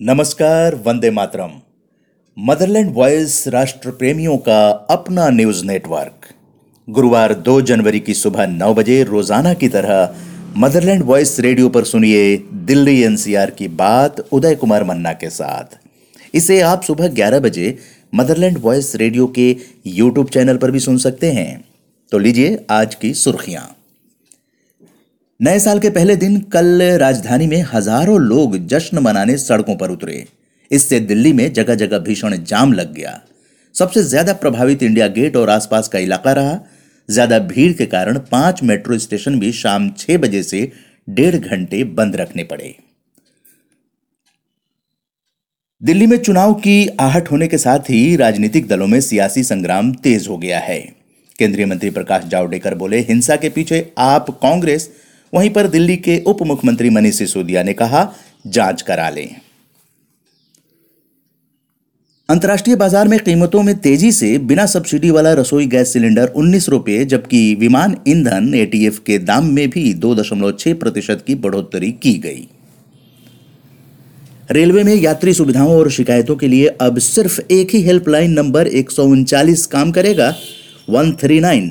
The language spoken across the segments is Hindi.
नमस्कार, वंदे मातरम। मदरलैंड वॉयस राष्ट्र प्रेमियों का अपना न्यूज़ नेटवर्क। गुरुवार 2 जनवरी की सुबह 9 बजे रोज़ाना की तरह मदरलैंड वॉइस रेडियो पर सुनिए दिल्ली एनसीआर की बात उदय कुमार मन्ना के साथ। इसे आप सुबह 11 बजे मदरलैंड वॉइस रेडियो के यूट्यूब चैनल पर भी सुन सकते हैं। तो लीजिए आज की सुर्खियाँ। नए साल के पहले दिन कल राजधानी में हज़ारों लोग जश्न मनाने सड़कों पर उतरे। इससे दिल्ली में जगह जगह भीषण जाम लग गया। सबसे ज़्यादा प्रभावित इंडिया गेट और आसपास का इलाका रहा। ज़्यादा भीड़ के कारण पाँच मेट्रो स्टेशन भी शाम छह बजे से डेढ़ घंटे बंद रखने पड़े। दिल्ली में चुनाव की आहट होने के साथ ही राजनीतिक दलों में सियासी संग्राम तेज हो गया है। केंद्रीय मंत्री प्रकाश जावड़ेकर बोले, हिंसा के पीछे आप कांग्रेस वहीं पर दिल्ली के उप मुख्यमंत्री मनीष सिसोदिया ने कहा, जाँच करा लें। अंतर्राष्ट्रीय बाज़ार में कीमतों में तेज़ी से बिना सब्सिडी वाला रसोई गैस सिलेंडर उन्नीस रुपए जबकि विमान ईंधन एटीएफ के दाम में भी दो दशमलव छह प्रतिशत की बढ़ोतरी की गई। रेलवे में यात्री सुविधाओं और शिकायतों के लिए अब सिर्फ़ एक ही हेल्पलाइन नंबर एक काम करेगा 139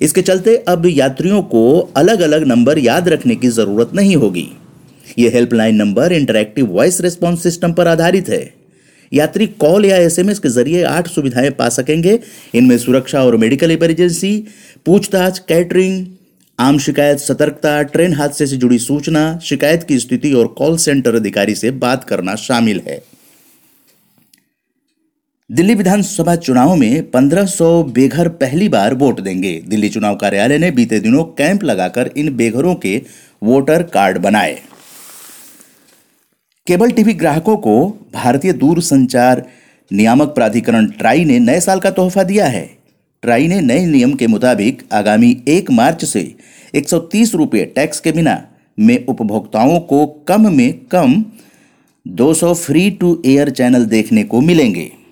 इसके चलते अब यात्रियों को अलग अलग नंबर याद रखने की ज़रूरत नहीं होगी। यह helpline number interactive voice response system पर आधारित है। यात्री कॉल या एसएमएस के ज़रिए आठ सुविधाएँ पा सकेंगे। इनमें सुरक्षा और मेडिकल इमरजेंसी पूछताछ कैटरिंग आम शिकायत सतर्कता ट्रेन हादसे से जुड़ी सूचना, शिकायत की स्थिति और कॉल सेंटर अधिकारी से बात करना शामिल है। दिल्ली विधानसभा चुनाव में 1500 बेघर पहली बार वोट देंगे। दिल्ली चुनाव कार्यालय ने बीते दिनों कैंप लगाकर इन बेघरों के वोटर कार्ड बनाए। केबल टीवी ग्राहकों को भारतीय दूरसंचार नियामक प्राधिकरण ट्राई ने नए साल का तोहफा दिया है। ट्राई ने नए नियम के मुताबिक आगामी एक मार्च से 130 रुपए टैक्स के बिना में उपभोक्ताओं को कम में कम 200 फ्री टू एयर चैनल देखने को मिलेंगे।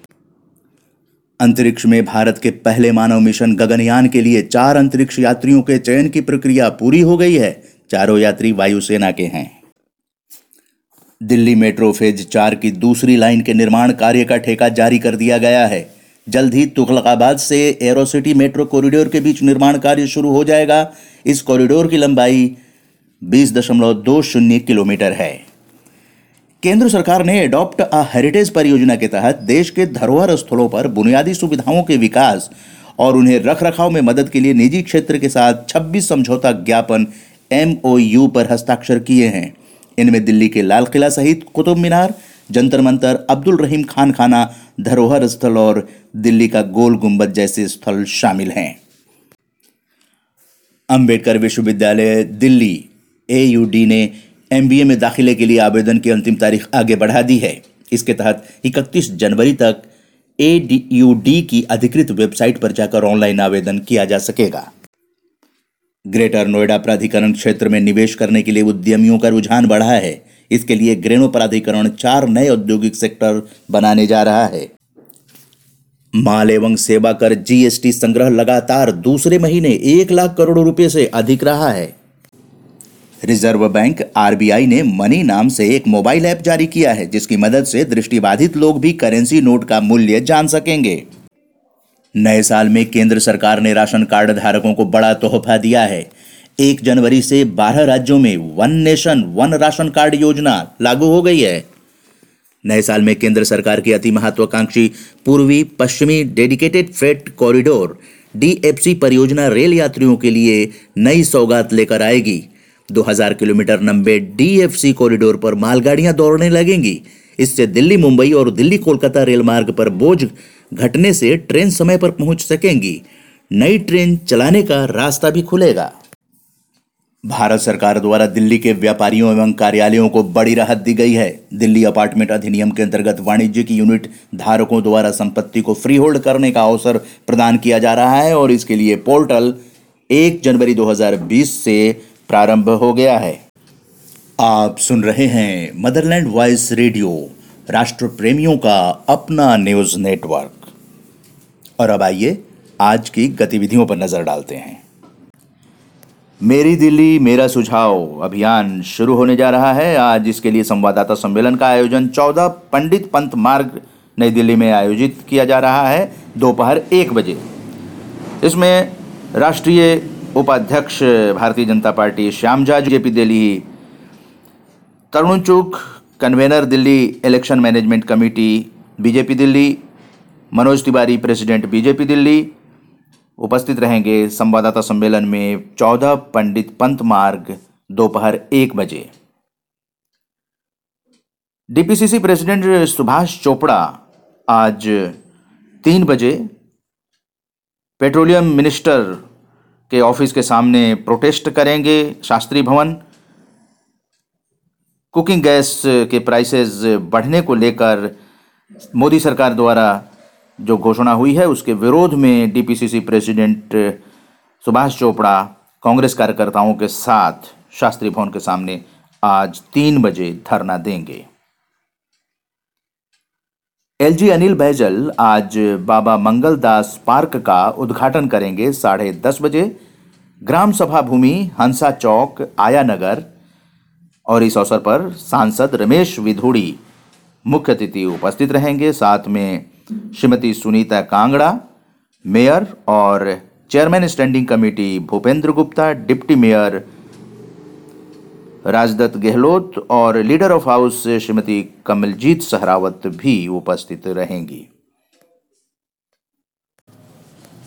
अंतरिक्ष में भारत के पहले मानव मिशन गगनयान के लिए चार अंतरिक्ष यात्रियों के चयन की प्रक्रिया पूरी हो गई है। चारों यात्री वायुसेना के हैं। दिल्ली मेट्रो फ़ेज़ चार की दूसरी लाइन के निर्माण कार्य का ठेका जारी कर दिया गया है। जल्द ही तुगलकाबाद से एरोसिटी मेट्रो कॉरिडोर के बीच निर्माण कार्य शुरू हो जाएगा। इस कॉरिडोर की लंबाई बीस दशमलव दो शून्य किलोमीटर है। केंद्र सरकार ने एडॉप्ट अ हेरिटेज परियोजना के तहत देश के धरोहर स्थलों पर बुनियादी सुविधाओं के विकास और उन्हें रख रखाव में मदद के लिए निजी क्षेत्र के साथ 26 समझौता ज्ञापन एमओयू पर हस्ताक्षर किए हैं। इनमें दिल्ली के लाल किला सहित कुतुब मीनार, जंतर मंतर, अब्दुल रहीम खान खाना धरोहर स्थल और दिल्ली का गोल गुंबद जैसे स्थल शामिल हैं। अंबेडकर विश्वविद्यालय दिल्ली एयूडी ने एमबीए में दाखिले के लिए आवेदन की अंतिम तारीख आगे बढ़ा दी है। इसके तहत 31 जनवरी तक ए की अधिकृत वेबसाइट पर जाकर ऑनलाइन आवेदन किया जा सकेगा। ग्रेटर नोएडा प्राधिकरण क्षेत्र में निवेश करने के लिए उद्यमियों का रुझान बढ़ा है। इसके लिए ग्रेनो प्राधिकरण चार नए औद्योगिक सेक्टर बनाने जा रहा है। माल एवं सेवा कर जीएसटी संग्रह लगातार दूसरे महीने एक लाख करोड़ रुपए से अधिक रहा है। रिज़र्व बैंक आरबीआई ने मनी नाम से एक मोबाइल ऐप जारी किया है, जिसकी मदद से दृष्टिबाधित लोग भी करेंसी नोट का मूल्य जान सकेंगे। नए साल में केंद्र सरकार ने राशन कार्ड धारकों को बड़ा तोहफा दिया है। एक जनवरी से बारह राज्यों में one nation, one ration card योजना लागू हो गई है। नए साल में केंद्र सरकार की अति महत्वाकांक्षी पूर्वी, पश्चिमी डेडिकेटेड फ्रेट कॉरिडोर, डीएफसी परियोजना रेल यात्रियों के लिए नई सौगात लेकर आएगी। 2000 किलोमीटर लंबे डीएफसी कॉरिडोर पर मालगाड़ियाँ दौड़ने लगेंगी। इससे दिल्ली, मुंबई और दिल्ली, कोलकाता रेल मार्ग पर बोझ घटने से ट्रेन समय पर पहुँच सकेंगी। नई ट्रेन चलाने का रास्ता भी खुलेगा। भारत सरकार द्वारा दिल्ली के व्यापारियों एवं कार्यालयों को बड़ी राहत दी गई है। दिल्ली अपार्टमेंट अधिनियम के अंतर्गत वाणिज्यिक यूनिट धारकों द्वारा संपत्ति को फ्री होल्ड करने का अवसर प्रदान किया जा रहा है और इसके लिए पोर्टल 1 जनवरी 2020 से प्रारंभ हो गया है। आप सुन रहे हैं मदरलैंड वॉइस रेडियो राष्ट्र प्रेमियों का अपना न्यूज़ नेटवर्क। और अब आइए, आज की गतिविधियों पर नज़र डालते हैं। मेरी दिल्ली, मेरा सुझाव अभियान शुरू होने जा रहा है। आज इसके लिए संवाददाता सम्मेलन का आयोजन 14 पंडित पंत मार्ग नई दिल्ली में आयोजित किया जा रहा है, दोपहर एक बजे। इसमें राष्ट्रीय उपाध्यक्ष Bharatiya Janata party श्यामजा JP Delhi Tarun Chugh convener Delhi election management committee BJP Delhi, Manoj Tiwari president BJP Delhi, उपस्थित रहेंगे संवाददाता सम्मेलन में 14 पंडित पंत मार्ग दोपहर एक बजे। डीपीसीसी प्रेसिडेंट सुभाष चोपड़ा आज तीन बजे पेट्रोलियम मिनिस्टर के ऑफ़िस के सामने प्रोटेस्ट करेंगे शास्त्री भवन। कुकिंग गैस के प्राइसेस बढ़ने को लेकर मोदी सरकार द्वारा जो घोषणा हुई है, उसके विरोध में डीपीसीसी प्रेसिडेंट सुभाष चोपड़ा कांग्रेस कार्यकर्ताओं के साथ शास्त्री भवन के सामने आज तीन बजे धरना देंगे। एलजी अनिल बैजल आज बाबा मंगलदास पार्क का उद्घाटन करेंगे साढ़े दस बजे। ग्राम सभा भूमि, हंसा चौक, आया नगर और इस अवसर पर सांसद रमेश विधुड़ी मुख्य अतिथि उपस्थित रहेंगे। साथ में श्रीमती सुनीता कांगड़ा, मेयर और chairman standing committee Bhupendra Gupta, deputy mayor Rajdutt Gahlot और leader of house Shrimati Kamaljeet Sehrawat भी उपस्थित रहेंगी।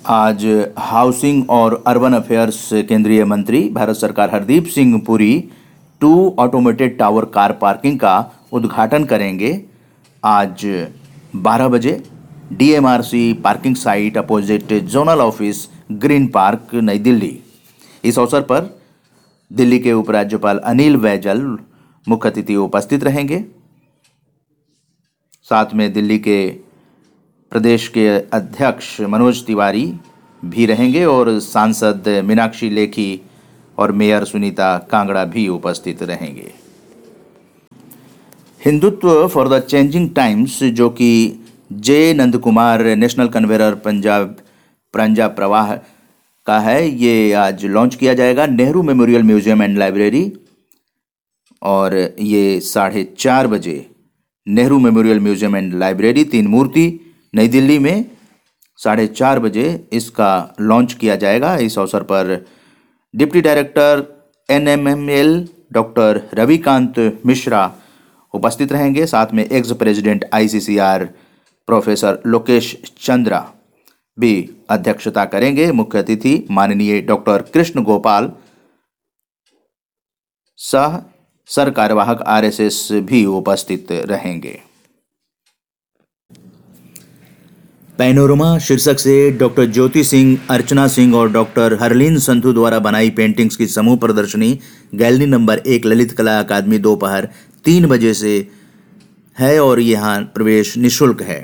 आज हाउसिंग और अर्बन अफेयर्स केंद्रीय मंत्री भारत सरकार Hardeep Singh Puri two automated tower car parking का उद्घाटन करेंगे। आज 12 बजे DMRC parking site opposite zonal office Green Park, New Delhi. इस अवसर पर दिल्ली के उपराज्यपाल अनिल बैजल मुख्य अतिथि उपस्थित रहेंगे। साथ में दिल्ली के प्रदेश के अध्यक्ष मनोज तिवारी भी रहेंगे और सांसद मीनाक्षी लेखी और मेयर सुनीता कांगड़ा भी उपस्थित रहेंगे। Hindutva for the changing times जो कि J Nand Kumar national convener Punjab Punjab Pravah का है, ये आज लॉन्च किया जाएगा Nehru Memorial Museum and Library. और ये साढ़े चार बजे Nehru Memorial Museum and Library, Teen Murti, New Delhi में साढ़े चार बजे इसका लॉन्च किया जाएगा। इस अवसर पर deputy director N M M L doctor Ravikant Mishra उपस्थित रहेंगे। साथ में ex president ICCR professor Lokesh Chandra. भी अध्यक्षता करेंगे। मुख्य अतिथि माननीय डॉक्टर कृष्ण गोपाल, सह सर कार्यवाहक आरएसएस भी उपस्थित रहेंगे। पैनोरमा शीर्षक से डॉक्टर ज्योति सिंह, अर्चना सिंह और डॉक्टर हरलीन संधु द्वारा बनाई पेंटिंग्स की समूह प्रदर्शनी, गैलरी नंबर एक, ललित कला अकादमी दोपहर तीन बजे से है और यहाँ प्रवेश निशुल्क है।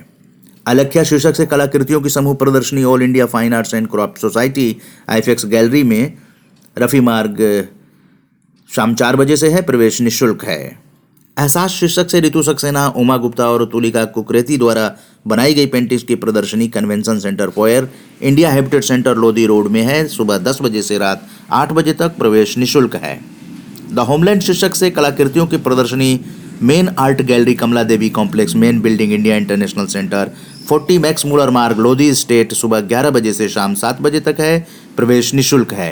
अलख्या शीर्षक से कलाकृतियों की समूह प्रदर्शनी All India Fine Arts and Crafts Society AIFACS gallery में रफ़ी मार्ग शाम चार बजे से है, प्रवेश निःशुल्क है। एहसास शीर्षक से ऋतु सक्सेना, उमा गुप्ता और तुलिका कुकरेती द्वारा बनाई गई पेंटिंग्स की प्रदर्शनी convention centre foyer, India Habitat Centre Lodhi road में है। सुबह दस बजे से रात आठ बजे तक प्रवेश निशुल्क है। द होमलैंड शीर्षक से कलाकृतियों की प्रदर्शनी, main art gallery Kamla Devi complex, main building India International Centre 40 Max Mueller Marg Lodhi estate सुबह 11 बजे से शाम सात बजे तक है। प्रवेश निशुल्क है।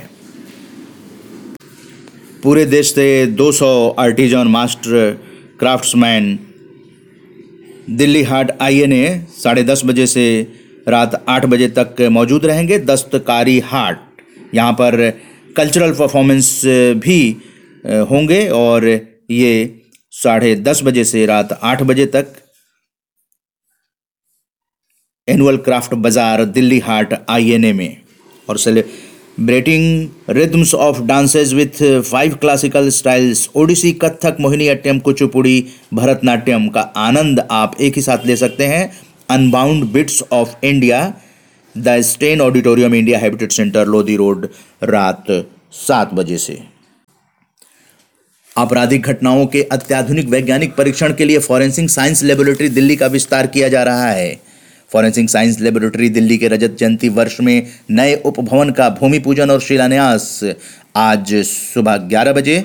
पूरे देश से 200 सौ artisan master craftsman Delhi Haat INA साढ़े दस बजे से रात आठ बजे तक मौजूद रहेंगे। दस्तकारी हाट, यहाँ पर कल्चरल परफॉर्मेंस भी होंगे और ये साढ़े दस बजे से रात आठ बजे तक एनुअल क्राफ्ट बाज़ार, दिल्ली हाट, आईएनए में। और celebrating rhythms of dances with five classical styles, Odissi Kathak Mohiniyattam Kuchipudi, Bharatanatyam का आनंद आप एक ही साथ ले सकते हैं। Unbound beats of India the Stein auditorium India Habitat Centre Lodhi road, रात सात बजे से। आपराधिक घटनाओं के अत्याधुनिक वैज्ञानिक परीक्षण के लिए फॉरेंसिक साइंस लेबोरेटरी दिल्ली का विस्तार किया जा रहा है। फॉरेंसिक साइंस लेबोरेटरी दिल्ली के रजत जयंती वर्ष में नए उपभवन का भूमि पूजन और शिलान्यास। आज सुबह 11 बजे।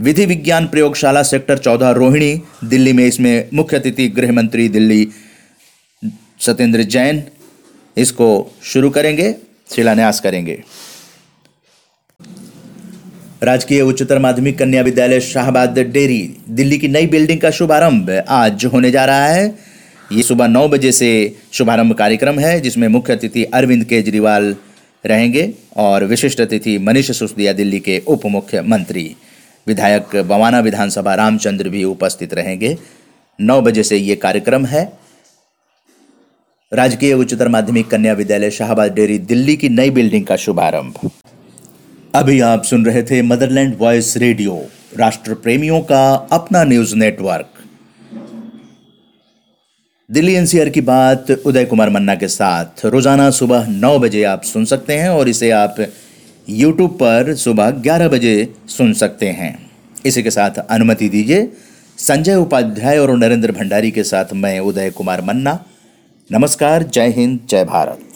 विधि विज्ञान प्रयोगशाला सेक्टर 14 रोहिणी, दिल्ली में इसमें मुख्य अतिथि गृह मंत्री दिल्ली, सत्येंद्र जैन। इसको शुरू करेंगे, शिलान्यास करेंगे। राजकीय उच्चतर माध्यमिक कन्या विद्यालय शाहबाद डेरी दिल्ली की नई बिल्डिंग का शुभारंभ आज होने जा रहा है। ये सुबह नौ बजे से शुभारंभ कार्यक्रम है, जिसमें मुख्य अतिथि अरविंद केजरीवाल रहेंगे और विशिष्ट अतिथि मनीष सिसोदिया, दिल्ली के उप मुख्यमंत्री विधायक बवाना विधानसभा, रामचंद्र भी उपस्थित रहेंगे। नौ बजे से ये कार्यक्रम है। राजकीय उच्चतर माध्यमिक कन्या विद्यालय शाहबाद डेरी दिल्ली की नई बिल्डिंग का शुभारंभ। अभी आप सुन रहे थे मदरलैंड वॉइस रेडियो राष्ट्र प्रेमियों का अपना न्यूज़ नेटवर्क। दिल्ली एनसीआर की बात उदय कुमार मन्ना के साथ। रोज़ाना सुबह नौ बजे आप सुन सकते हैं और इसे आप यूट्यूब पर सुबह ग्यारह बजे सुन सकते हैं। इसी के साथ अनुमति दीजिए। संजय उपाध्याय और नरेंद्र भंडारी के साथ मैं उदय कुमार मन्ना। नमस्कार, जय हिंद, जय भारत।